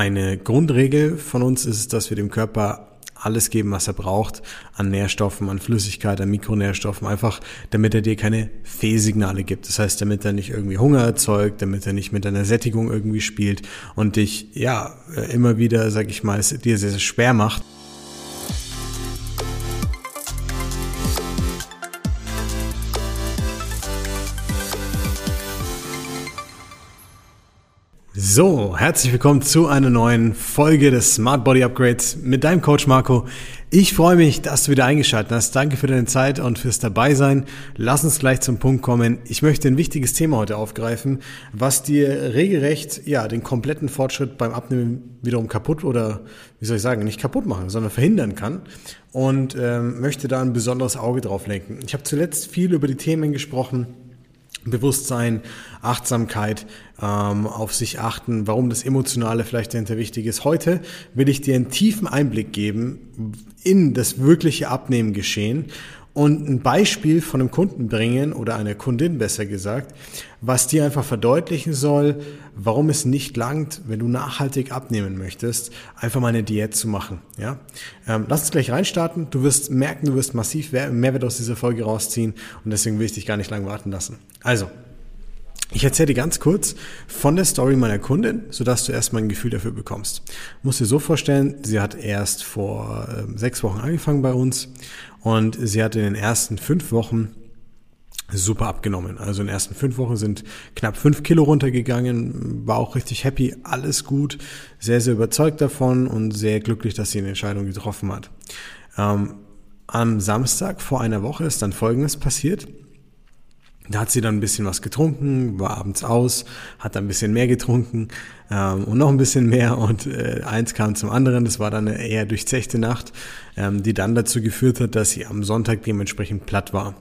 Eine Grundregel von uns ist dass wir dem Körper alles geben, was er braucht an Nährstoffen, an Flüssigkeit, an Mikronährstoffen, einfach damit er dir keine Fehlsignale gibt. Das heißt, damit er nicht irgendwie Hunger erzeugt, damit er nicht mit deiner Sättigung irgendwie spielt und dich, ja, immer wieder, sag ich mal, es dir sehr, sehr schwer macht. So, herzlich willkommen zu einer neuen Folge des Smart Body Upgrades mit deinem Coach Marco. Ich freue mich, dass du wieder eingeschaltet hast. Danke für deine Zeit und fürs Dabeisein. Lass uns gleich zum Punkt kommen. Ich möchte ein wichtiges Thema heute aufgreifen, was dir regelrecht ja den kompletten Fortschritt beim Abnehmen wiederum kaputt oder wie soll ich sagen, nicht kaputt machen, sondern verhindern kann. Und ähm, möchte da ein besonderes Auge drauf lenken. Ich habe zuletzt viel über die Themen gesprochen Bewusstsein, Achtsamkeit, ähm, auf sich achten, warum das Emotionale vielleicht dahinter wichtig ist. Heute will ich dir einen tiefen Einblick geben in das wirkliche Abnehmen geschehen und ein Beispiel von einem Kunden bringen oder einer Kundin besser gesagt, was dir einfach verdeutlichen soll, warum es nicht langt, wenn du nachhaltig abnehmen möchtest, einfach mal eine Diät zu machen. Ja, ähm, lass uns gleich reinstarten. Du wirst merken, du wirst massiv Mehrwert aus dieser Folge rausziehen und deswegen will ich dich gar nicht lange warten lassen. Also, ich erzähle dir ganz kurz von der Story meiner Kundin, sodass du erstmal ein Gefühl dafür bekommst. Muss dir so vorstellen, sie hat erst vor äh, sechs Wochen angefangen bei uns und sie hat in den ersten fünf Wochen super abgenommen. Also in den ersten fünf Wochen sind knapp fünf Kilo runtergegangen, war auch richtig happy, alles gut, sehr, sehr überzeugt davon und sehr glücklich, dass sie eine Entscheidung getroffen hat. Ähm, am Samstag vor einer Woche ist dann Folgendes passiert. Da hat sie dann ein bisschen was getrunken, war abends aus, hat dann ein bisschen mehr getrunken ähm, und noch ein bisschen mehr und äh, eins kam zum anderen. Das war dann eine eher durchzechte Nacht, ähm, die dann dazu geführt hat, dass sie am Sonntag dementsprechend platt war.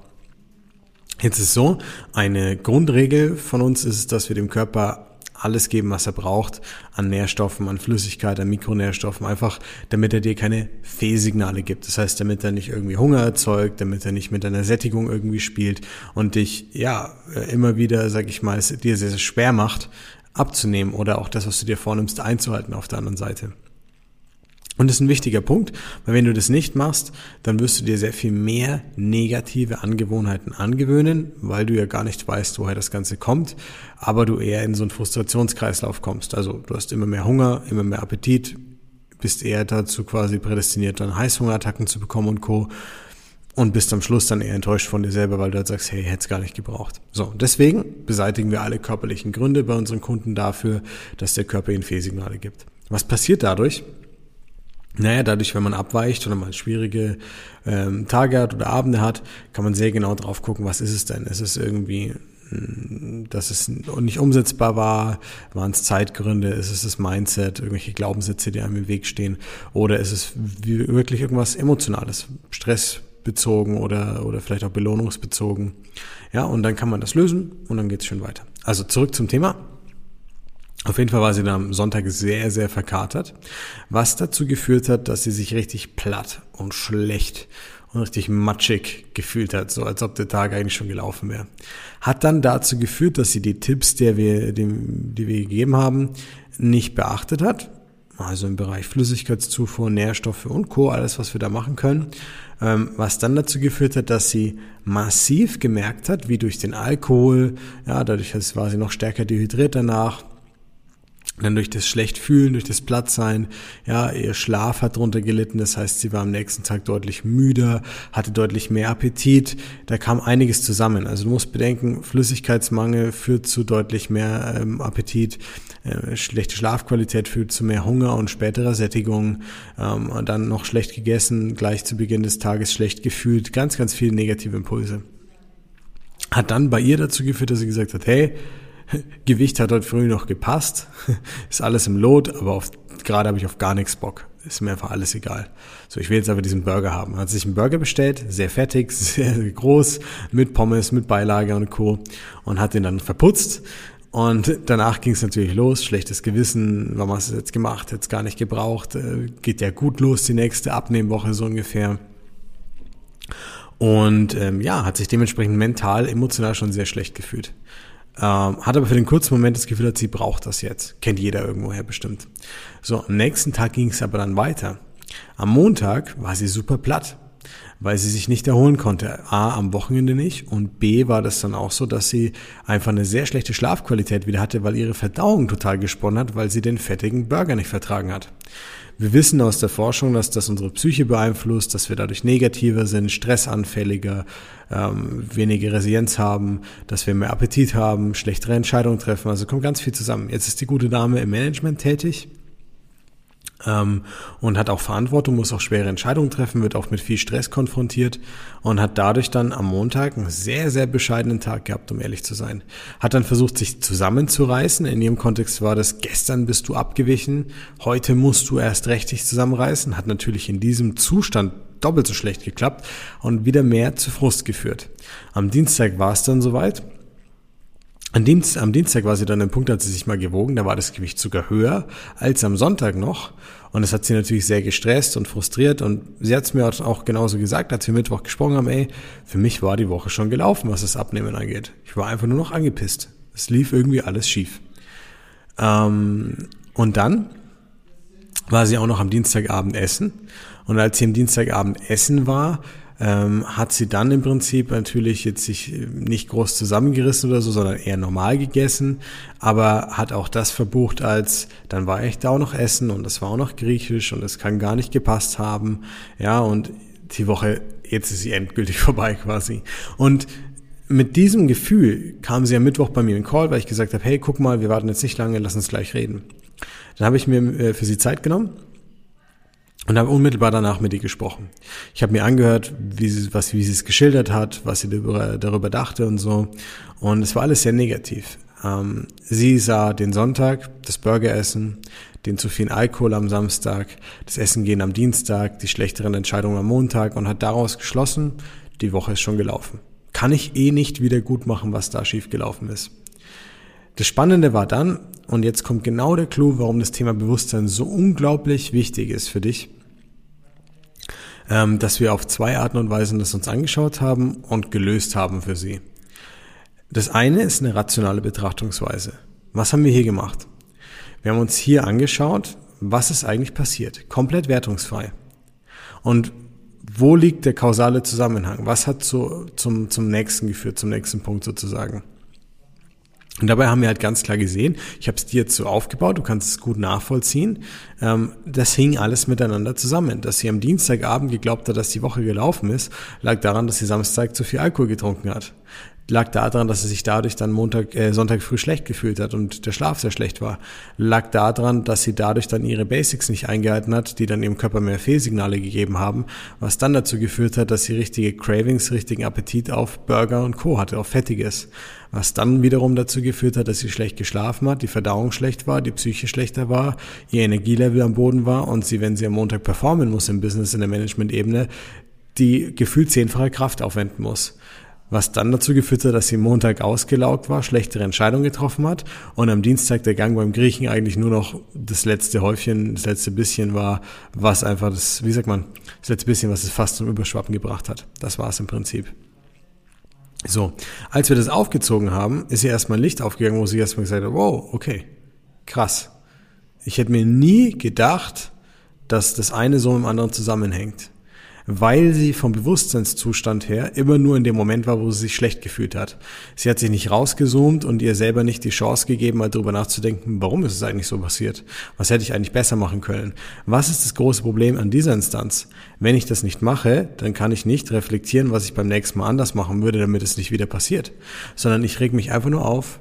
Jetzt ist so, eine Grundregel von uns ist dass wir dem Körper alles geben, was er braucht an Nährstoffen, an Flüssigkeit, an Mikronährstoffen, einfach damit er dir keine Fehlsignale gibt. Das heißt, damit er nicht irgendwie Hunger erzeugt, damit er nicht mit deiner Sättigung irgendwie spielt und dich, ja, immer wieder, sag ich mal, es dir sehr, sehr schwer macht, abzunehmen oder auch das, was du dir vornimmst, einzuhalten auf der anderen Seite. Und das ist ein wichtiger Punkt, weil wenn du das nicht machst, dann wirst du dir sehr viel mehr negative Angewohnheiten angewöhnen, weil du ja gar nicht weißt, woher das Ganze kommt, aber du eher in so einen Frustrationskreislauf kommst. Also du hast immer mehr Hunger, immer mehr Appetit, bist eher dazu quasi prädestiniert, dann Heißhungerattacken zu bekommen und Co. Und bist am Schluss dann eher enttäuscht von dir selber, weil du halt sagst, hey, hätte es gar nicht gebraucht. So, deswegen beseitigen wir alle körperlichen Gründe bei unseren Kunden dafür, dass der Körper ihnen Fehlsignale gibt. Was passiert dadurch? Naja, dadurch, wenn man abweicht oder mal schwierige ähm, Tage hat oder Abende hat, kann man sehr genau drauf gucken, was ist es denn? Ist es irgendwie, hm, dass es nicht umsetzbar war? Waren es Zeitgründe? Ist es das Mindset? Irgendwelche Glaubenssätze, die einem im Weg stehen? Oder ist es wirklich irgendwas Emotionales? Stressbezogen oder, oder vielleicht auch belohnungsbezogen? Ja, und dann kann man das lösen und dann geht es schon weiter. Also zurück zum Thema. Auf jeden Fall war sie dann am Sonntag sehr, sehr verkatert, was dazu geführt hat, dass sie sich richtig platt und schlecht und richtig matschig gefühlt hat, so als ob der Tag eigentlich schon gelaufen wäre. Hat dann dazu geführt, dass sie die Tipps, die wir, die wir gegeben haben, nicht beachtet hat. Also im Bereich Flüssigkeitszufuhr, Nährstoffe und Co., alles, was wir da machen können. Ähm, was dann dazu geführt hat, dass sie massiv gemerkt hat, wie durch den Alkohol, ja, dadurch war sie noch stärker dehydriert danach, dann durch das schlecht fühlen, durch das Plattsein, ja, ihr Schlaf hat drunter gelitten, das heißt, sie war am nächsten Tag deutlich müder, hatte deutlich mehr Appetit, da kam einiges zusammen. Also du musst bedenken, Flüssigkeitsmangel führt zu deutlich mehr ähm, Appetit, äh, schlechte Schlafqualität führt zu mehr Hunger und späterer Sättigung, ähm, dann noch schlecht gegessen, gleich zu Beginn des Tages schlecht gefühlt, ganz, ganz viele negative Impulse. Hat dann bei ihr dazu geführt, dass sie gesagt hat, hey, Gewicht hat heute früh noch gepasst, ist alles im Lot, aber auf, gerade habe ich auf gar nichts Bock. Ist mir einfach alles egal. So, ich will jetzt aber diesen Burger haben. Hat sich einen Burger bestellt, sehr fettig, sehr, sehr groß, mit Pommes, mit Beilage und Co. Und hat den dann verputzt. Und danach ging es natürlich los, schlechtes Gewissen, warum hast du es jetzt gemacht, jetzt gar nicht gebraucht, äh, geht ja gut los, die nächste Abnehmwoche so ungefähr. Und ähm, ja, hat sich dementsprechend mental, emotional schon sehr schlecht gefühlt. Ähm, hat aber für den kurzen Moment das Gefühl, sie braucht das jetzt. Kennt jeder irgendwoher bestimmt. So, am nächsten Tag ging es aber dann weiter. Am Montag war sie super platt weil sie sich nicht erholen konnte. A, am Wochenende nicht und B war das dann auch so, dass sie einfach eine sehr schlechte Schlafqualität wieder hatte, weil ihre Verdauung total gesponnen hat, weil sie den fettigen Burger nicht vertragen hat. Wir wissen aus der Forschung, dass das unsere Psyche beeinflusst, dass wir dadurch negativer sind, stressanfälliger, ähm, weniger Resilienz haben, dass wir mehr Appetit haben, schlechtere Entscheidungen treffen. Also kommt ganz viel zusammen. Jetzt ist die gute Dame im Management tätig ähm, und hat auch Verantwortung, muss auch schwere Entscheidungen treffen, wird auch mit viel Stress konfrontiert und hat dadurch dann am Montag einen sehr, sehr bescheidenen Tag gehabt, um ehrlich zu sein. Hat dann versucht, sich zusammenzureißen. In ihrem Kontext war das, gestern bist du abgewichen, heute musst du erst recht zusammenreißen. Hat natürlich in diesem Zustand doppelt so schlecht geklappt und wieder mehr zu Frust geführt. Am Dienstag war es dann soweit am Dienstag, am Dienstag war sie dann im Punkt, hat sie sich mal gewogen, da war das Gewicht sogar höher als am Sonntag noch. Und das hat sie natürlich sehr gestresst und frustriert. Und sie hat es mir auch genauso gesagt, als wir Mittwoch gesprochen haben, ey, für mich war die Woche schon gelaufen, was das Abnehmen angeht. Ich war einfach nur noch angepisst. Es lief irgendwie alles schief. Ähm, und dann war sie auch noch am Dienstagabend essen. Und als sie am Dienstagabend essen war, ähm, hat sie dann im Prinzip natürlich jetzt sich nicht groß zusammengerissen oder so, sondern eher normal gegessen, aber hat auch das verbucht als, dann war ich da auch noch essen und es war auch noch griechisch und es kann gar nicht gepasst haben, ja, und die Woche, jetzt ist sie endgültig vorbei quasi. Und mit diesem Gefühl kam sie am Mittwoch bei mir in Call, weil ich gesagt habe, hey, guck mal, wir warten jetzt nicht lange, lass uns gleich reden. Dann habe ich mir äh, für sie Zeit genommen und habe unmittelbar danach mit ihr gesprochen. Ich habe mir angehört, wie sie, was, wie sie es geschildert hat, was sie darüber, darüber dachte und so. Und es war alles sehr negativ. Ähm, sie sah den Sonntag, das Burgeressen, den zu vielen Alkohol am Samstag, das Essen gehen am Dienstag, die schlechteren Entscheidungen am Montag und hat daraus geschlossen, die Woche ist schon gelaufen. Kann ich eh nicht wieder gut machen, was da schief gelaufen ist. Das Spannende war dann, und jetzt kommt genau der Clou, warum das Thema Bewusstsein so unglaublich wichtig ist für dich, ähm, dass wir auf zwei Arten und Weisen das uns angeschaut haben und gelöst haben für sie. Das eine ist eine rationale Betrachtungsweise. Was haben wir hier gemacht? Wir haben uns hier angeschaut, was ist eigentlich passiert. Komplett wertungsfrei. Und wo liegt der kausale Zusammenhang? Was hat so zum, zum nächsten geführt, zum nächsten Punkt sozusagen? Und dabei haben wir halt ganz klar gesehen, ich habe es dir jetzt so aufgebaut, du kannst es gut nachvollziehen, ähm, das hing alles miteinander zusammen. Dass sie am Dienstagabend geglaubt hat, dass die Woche gelaufen ist, lag daran, dass sie Samstag zu viel Alkohol getrunken hat lag daran, dass er sich dadurch dann Montag, äh, Sonntag früh schlecht gefühlt hat und der Schlaf sehr schlecht war. Lag daran, dass sie dadurch dann ihre Basics nicht eingehalten hat, die dann ihrem Körper mehr Fehlsignale gegeben haben, was dann dazu geführt hat, dass sie richtige Cravings, richtigen Appetit auf Burger und Co. hatte, auf Fettiges. Was dann wiederum dazu geführt hat, dass sie schlecht geschlafen hat, die Verdauung schlecht war, die Psyche schlechter war, ihr Energielevel am Boden war und sie, wenn sie am Montag performen muss im Business, in der Management-Ebene, die gefühlt zehnfache Kraft aufwenden muss was dann dazu geführt hat, dass sie Montag ausgelaugt war, schlechtere Entscheidungen getroffen hat und am Dienstag der Gang beim Griechen eigentlich nur noch das letzte Häufchen, das letzte bisschen war, was einfach das, wie sagt man, das letzte bisschen, was es fast zum Überschwappen gebracht hat. Das war es im Prinzip. So, als wir das aufgezogen haben, ist ihr erstmal ein Licht aufgegangen, wo sie erstmal gesagt hat, wow, okay, krass. Ich hätte mir nie gedacht, dass das eine so mit dem anderen zusammenhängt weil sie vom Bewusstseinszustand her immer nur in dem Moment war, wo sie sich schlecht gefühlt hat. Sie hat sich nicht rausgezoomt und ihr selber nicht die Chance gegeben, mal darüber nachzudenken, warum ist es eigentlich so passiert? Was hätte ich eigentlich besser machen können? Was ist das große Problem an dieser Instanz? Wenn ich das nicht mache, dann kann ich nicht reflektieren, was ich beim nächsten Mal anders machen würde, damit es nicht wieder passiert, sondern ich reg mich einfach nur auf,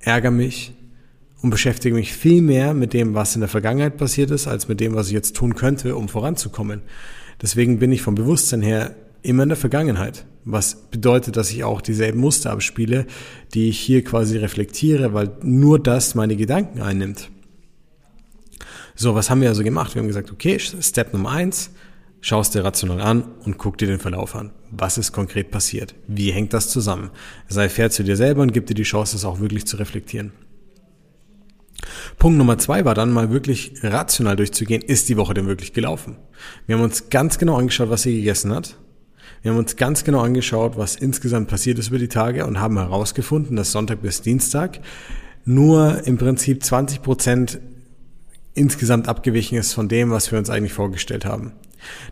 ärgere mich, und beschäftige mich viel mehr mit dem, was in der Vergangenheit passiert ist, als mit dem, was ich jetzt tun könnte, um voranzukommen. Deswegen bin ich vom Bewusstsein her immer in der Vergangenheit. Was bedeutet, dass ich auch dieselben Muster abspiele, die ich hier quasi reflektiere, weil nur das meine Gedanken einnimmt. So, was haben wir also gemacht? Wir haben gesagt, okay, Step Nummer eins, schaust dir rational an und guck dir den Verlauf an. Was ist konkret passiert? Wie hängt das zusammen? Sei fair zu dir selber und gib dir die Chance, das auch wirklich zu reflektieren. Punkt Nummer zwei war dann mal wirklich rational durchzugehen, ist die Woche denn wirklich gelaufen? Wir haben uns ganz genau angeschaut, was sie gegessen hat. Wir haben uns ganz genau angeschaut, was insgesamt passiert ist über die Tage und haben herausgefunden, dass Sonntag bis Dienstag nur im Prinzip 20 Prozent insgesamt abgewichen ist von dem, was wir uns eigentlich vorgestellt haben.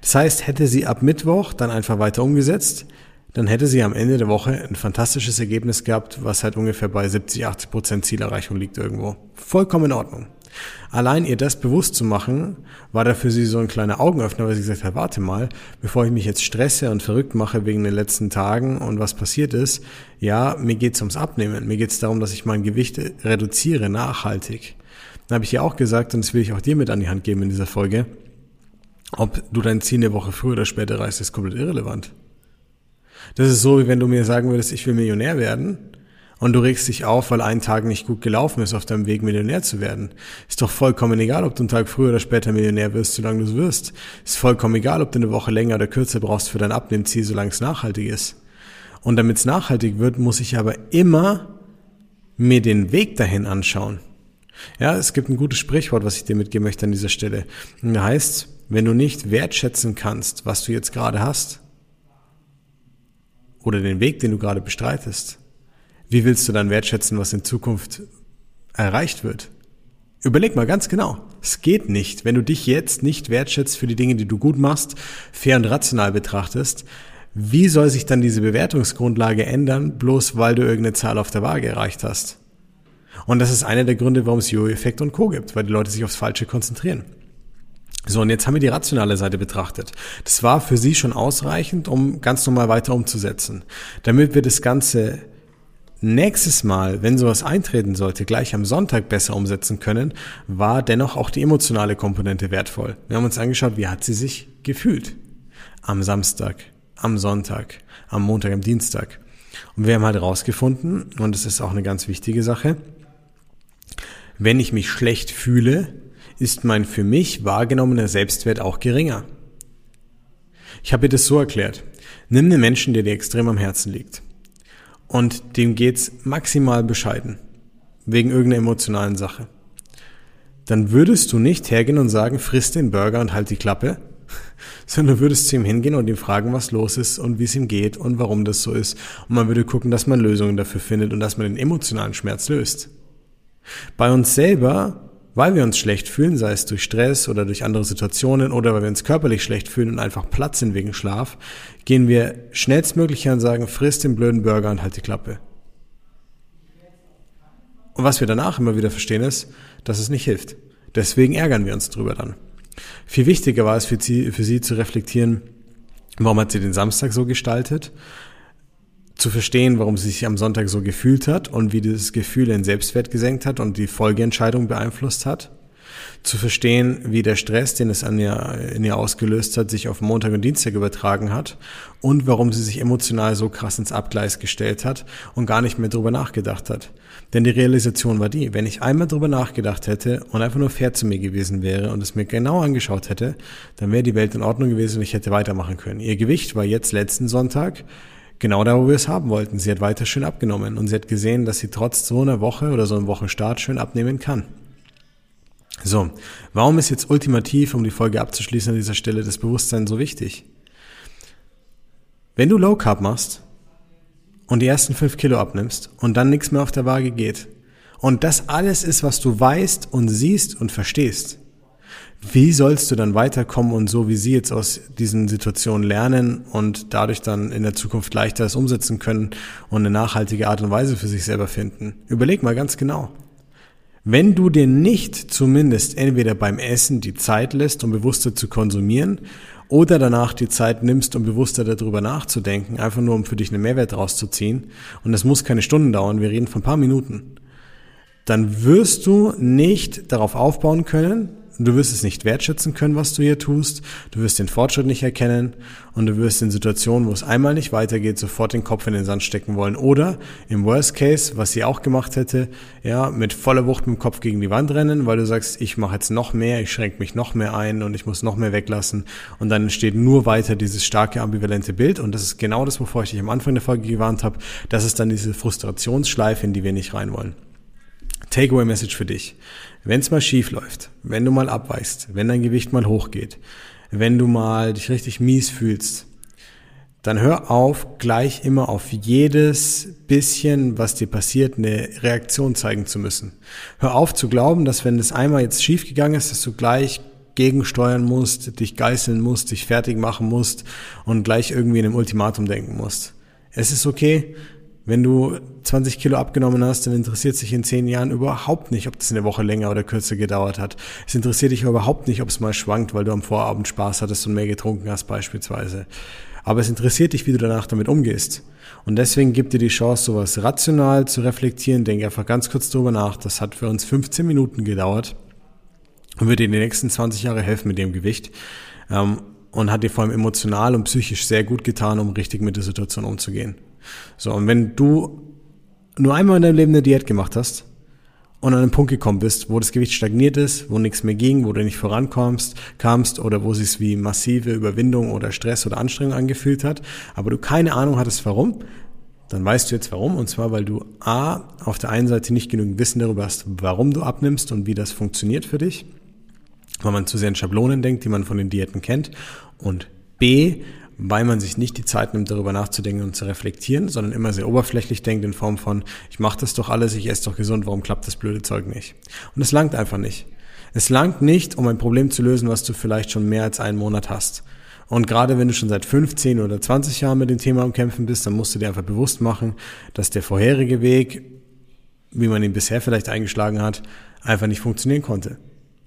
Das heißt, hätte sie ab Mittwoch dann einfach weiter umgesetzt, dann hätte sie am Ende der Woche ein fantastisches Ergebnis gehabt, was halt ungefähr bei 70, 80 Prozent Zielerreichung liegt irgendwo. Vollkommen in Ordnung. Allein ihr das bewusst zu machen, war da für sie so ein kleiner Augenöffner, weil sie gesagt hat, warte mal, bevor ich mich jetzt stresse und verrückt mache wegen den letzten Tagen und was passiert ist, ja, mir geht's ums Abnehmen. Mir geht's darum, dass ich mein Gewicht reduziere, nachhaltig. Dann habe ich ihr auch gesagt, und das will ich auch dir mit an die Hand geben in dieser Folge, ob du dein Ziel eine Woche früher oder später erreichst, ist komplett irrelevant. Das ist so, wie wenn du mir sagen würdest, ich will Millionär werden und du regst dich auf, weil ein Tag nicht gut gelaufen ist auf deinem Weg, Millionär zu werden. Ist doch vollkommen egal, ob du einen Tag früher oder später Millionär wirst, solange du es wirst. Ist vollkommen egal, ob du eine Woche länger oder kürzer brauchst für dein Abnehmziel, solange es nachhaltig ist. Und damit es nachhaltig wird, muss ich aber immer mir den Weg dahin anschauen. Ja, es gibt ein gutes Sprichwort, was ich dir mitgeben möchte an dieser Stelle. Und da heißt, wenn du nicht wertschätzen kannst, was du jetzt gerade hast, oder den Weg, den du gerade bestreitest, wie willst du dann wertschätzen, was in Zukunft erreicht wird? Überleg mal ganz genau. Es geht nicht, wenn du dich jetzt nicht wertschätzt für die Dinge, die du gut machst, fair und rational betrachtest. Wie soll sich dann diese Bewertungsgrundlage ändern, bloß weil du irgendeine Zahl auf der Waage erreicht hast? Und das ist einer der Gründe, warum es Jojo-Effekt und Co. gibt, weil die Leute sich aufs Falsche konzentrieren. So, und jetzt haben wir die rationale Seite betrachtet. Das war für sie schon ausreichend, um ganz normal weiter umzusetzen. Damit wir das Ganze nächstes Mal, wenn sowas eintreten sollte, gleich am Sonntag besser umsetzen können, war dennoch auch die emotionale Komponente wertvoll. Wir haben uns angeschaut, wie hat sie sich gefühlt. Am Samstag, am Sonntag, am Montag, am Dienstag. Und wir haben halt herausgefunden, und das ist auch eine ganz wichtige Sache, wenn ich mich schlecht fühle, ist mein für mich wahrgenommener Selbstwert auch geringer. Ich habe dir das so erklärt. Nimm einen Menschen, der dir extrem am Herzen liegt. Und dem geht's maximal bescheiden. Wegen irgendeiner emotionalen Sache. Dann würdest du nicht hergehen und sagen, friss den Burger und halt die Klappe, sondern würdest zu ihm hingehen und ihm fragen, was los ist und wie es ihm geht und warum das so ist. Und man würde gucken, dass man Lösungen dafür findet und dass man den emotionalen Schmerz löst. Bei uns selber weil wir uns schlecht fühlen, sei es durch Stress oder durch andere Situationen oder weil wir uns körperlich schlecht fühlen und einfach Platz sind wegen Schlaf, gehen wir schnellstmöglich her und sagen, friss den blöden Burger und halt die Klappe. Und was wir danach immer wieder verstehen ist, dass es nicht hilft. Deswegen ärgern wir uns drüber dann. Viel wichtiger war es für sie, für sie zu reflektieren, warum hat sie den Samstag so gestaltet, zu verstehen, warum sie sich am Sonntag so gefühlt hat und wie dieses Gefühl den Selbstwert gesenkt hat und die Folgeentscheidung beeinflusst hat. Zu verstehen, wie der Stress, den es an ihr, in ihr ausgelöst hat, sich auf Montag und Dienstag übertragen hat und warum sie sich emotional so krass ins Abgleis gestellt hat und gar nicht mehr drüber nachgedacht hat. Denn die Realisation war die, wenn ich einmal drüber nachgedacht hätte und einfach nur fair zu mir gewesen wäre und es mir genau angeschaut hätte, dann wäre die Welt in Ordnung gewesen und ich hätte weitermachen können. Ihr Gewicht war jetzt letzten Sonntag genau da, wo wir es haben wollten. Sie hat weiter schön abgenommen und sie hat gesehen, dass sie trotz so einer Woche oder so einem Wochenstart schön abnehmen kann. So, warum ist jetzt ultimativ, um die Folge abzuschließen an dieser Stelle, das Bewusstsein so wichtig? Wenn du Low Carb machst und die ersten fünf Kilo abnimmst und dann nichts mehr auf der Waage geht und das alles ist, was du weißt und siehst und verstehst, wie sollst du dann weiterkommen und so wie sie jetzt aus diesen Situationen lernen und dadurch dann in der Zukunft leichter es umsetzen können und eine nachhaltige Art und Weise für sich selber finden? Überleg mal ganz genau. Wenn du dir nicht zumindest entweder beim Essen die Zeit lässt, um bewusster zu konsumieren, oder danach die Zeit nimmst, um bewusster darüber nachzudenken, einfach nur um für dich einen Mehrwert rauszuziehen, und das muss keine Stunden dauern, wir reden von ein paar Minuten, dann wirst du nicht darauf aufbauen können, Du wirst es nicht wertschätzen können, was du hier tust. Du wirst den Fortschritt nicht erkennen und du wirst in Situationen, wo es einmal nicht weitergeht, sofort den Kopf in den Sand stecken wollen. Oder im Worst Case, was sie auch gemacht hätte, ja, mit voller Wucht mit dem Kopf gegen die Wand rennen, weil du sagst, ich mache jetzt noch mehr, ich schränke mich noch mehr ein und ich muss noch mehr weglassen. Und dann entsteht nur weiter dieses starke ambivalente Bild. Und das ist genau das, wovor ich dich am Anfang der Folge gewarnt habe. Das ist dann diese Frustrationsschleife, in die wir nicht rein wollen. Takeaway-Message für dich. Wenn es mal schief läuft, wenn du mal abweichst, wenn dein Gewicht mal hochgeht, wenn du mal dich richtig mies fühlst, dann hör auf, gleich immer auf jedes bisschen, was dir passiert, eine Reaktion zeigen zu müssen. Hör auf zu glauben, dass wenn es einmal jetzt schiefgegangen ist, dass du gleich gegensteuern musst, dich geißeln musst, dich fertig machen musst und gleich irgendwie in einem Ultimatum denken musst. Es ist okay, wenn du 20 Kilo abgenommen hast, dann interessiert sich in 10 Jahren überhaupt nicht, ob das eine Woche länger oder kürzer gedauert hat. Es interessiert dich überhaupt nicht, ob es mal schwankt, weil du am Vorabend Spaß hattest und mehr getrunken hast beispielsweise. Aber es interessiert dich, wie du danach damit umgehst. Und deswegen gibt dir die Chance, sowas rational zu reflektieren. Denk einfach ganz kurz drüber nach. Das hat für uns 15 Minuten gedauert und wird dir in den nächsten 20 Jahre helfen mit dem Gewicht. Ähm, und hat dir vor allem emotional und psychisch sehr gut getan, um richtig mit der Situation umzugehen. So, und wenn du nur einmal in deinem Leben eine Diät gemacht hast und an einen Punkt gekommen bist, wo das Gewicht stagniert ist, wo nichts mehr ging, wo du nicht vorankommst, kamst oder wo es sich wie massive Überwindung oder Stress oder Anstrengung angefühlt hat, aber du keine Ahnung hattest warum, dann weißt du jetzt warum. Und zwar, weil du A, auf der einen Seite nicht genügend Wissen darüber hast, warum du abnimmst und wie das funktioniert für dich, weil man zu sehr in Schablonen denkt, die man von den Diäten kennt. Und B, weil man sich nicht die Zeit nimmt, darüber nachzudenken und zu reflektieren, sondern immer sehr oberflächlich denkt in Form von, ich mache das doch alles, ich esse doch gesund, warum klappt das blöde Zeug nicht? Und es langt einfach nicht. Es langt nicht, um ein Problem zu lösen, was du vielleicht schon mehr als einen Monat hast. Und gerade wenn du schon seit 15 oder 20 Jahren mit dem Thema am Kämpfen bist, dann musst du dir einfach bewusst machen, dass der vorherige Weg, wie man ihn bisher vielleicht eingeschlagen hat, einfach nicht funktionieren konnte.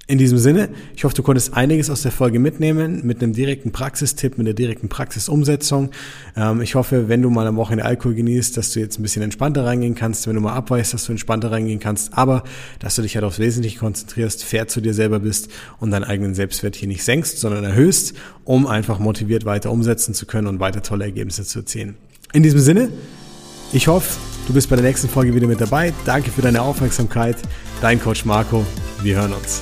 In diesem Sinne, ich hoffe, du konntest einiges aus der Folge mitnehmen, mit einem direkten Praxistipp, mit der direkten Praxisumsetzung. Ähm, ich hoffe, wenn du mal am Wochenende Alkohol genießt, dass du jetzt ein bisschen entspannter reingehen kannst, wenn du mal abweichst, dass du entspannter reingehen kannst, aber dass du dich halt aufs Wesentliche konzentrierst, fair zu dir selber bist und deinen eigenen Selbstwert hier nicht senkst, sondern erhöhst, um einfach motiviert weiter umsetzen zu können und weiter tolle Ergebnisse zu erzielen. In diesem Sinne, ich hoffe, du bist bei der nächsten Folge wieder mit dabei. Danke für deine Aufmerksamkeit. Dein Coach Marco. Wir hören uns.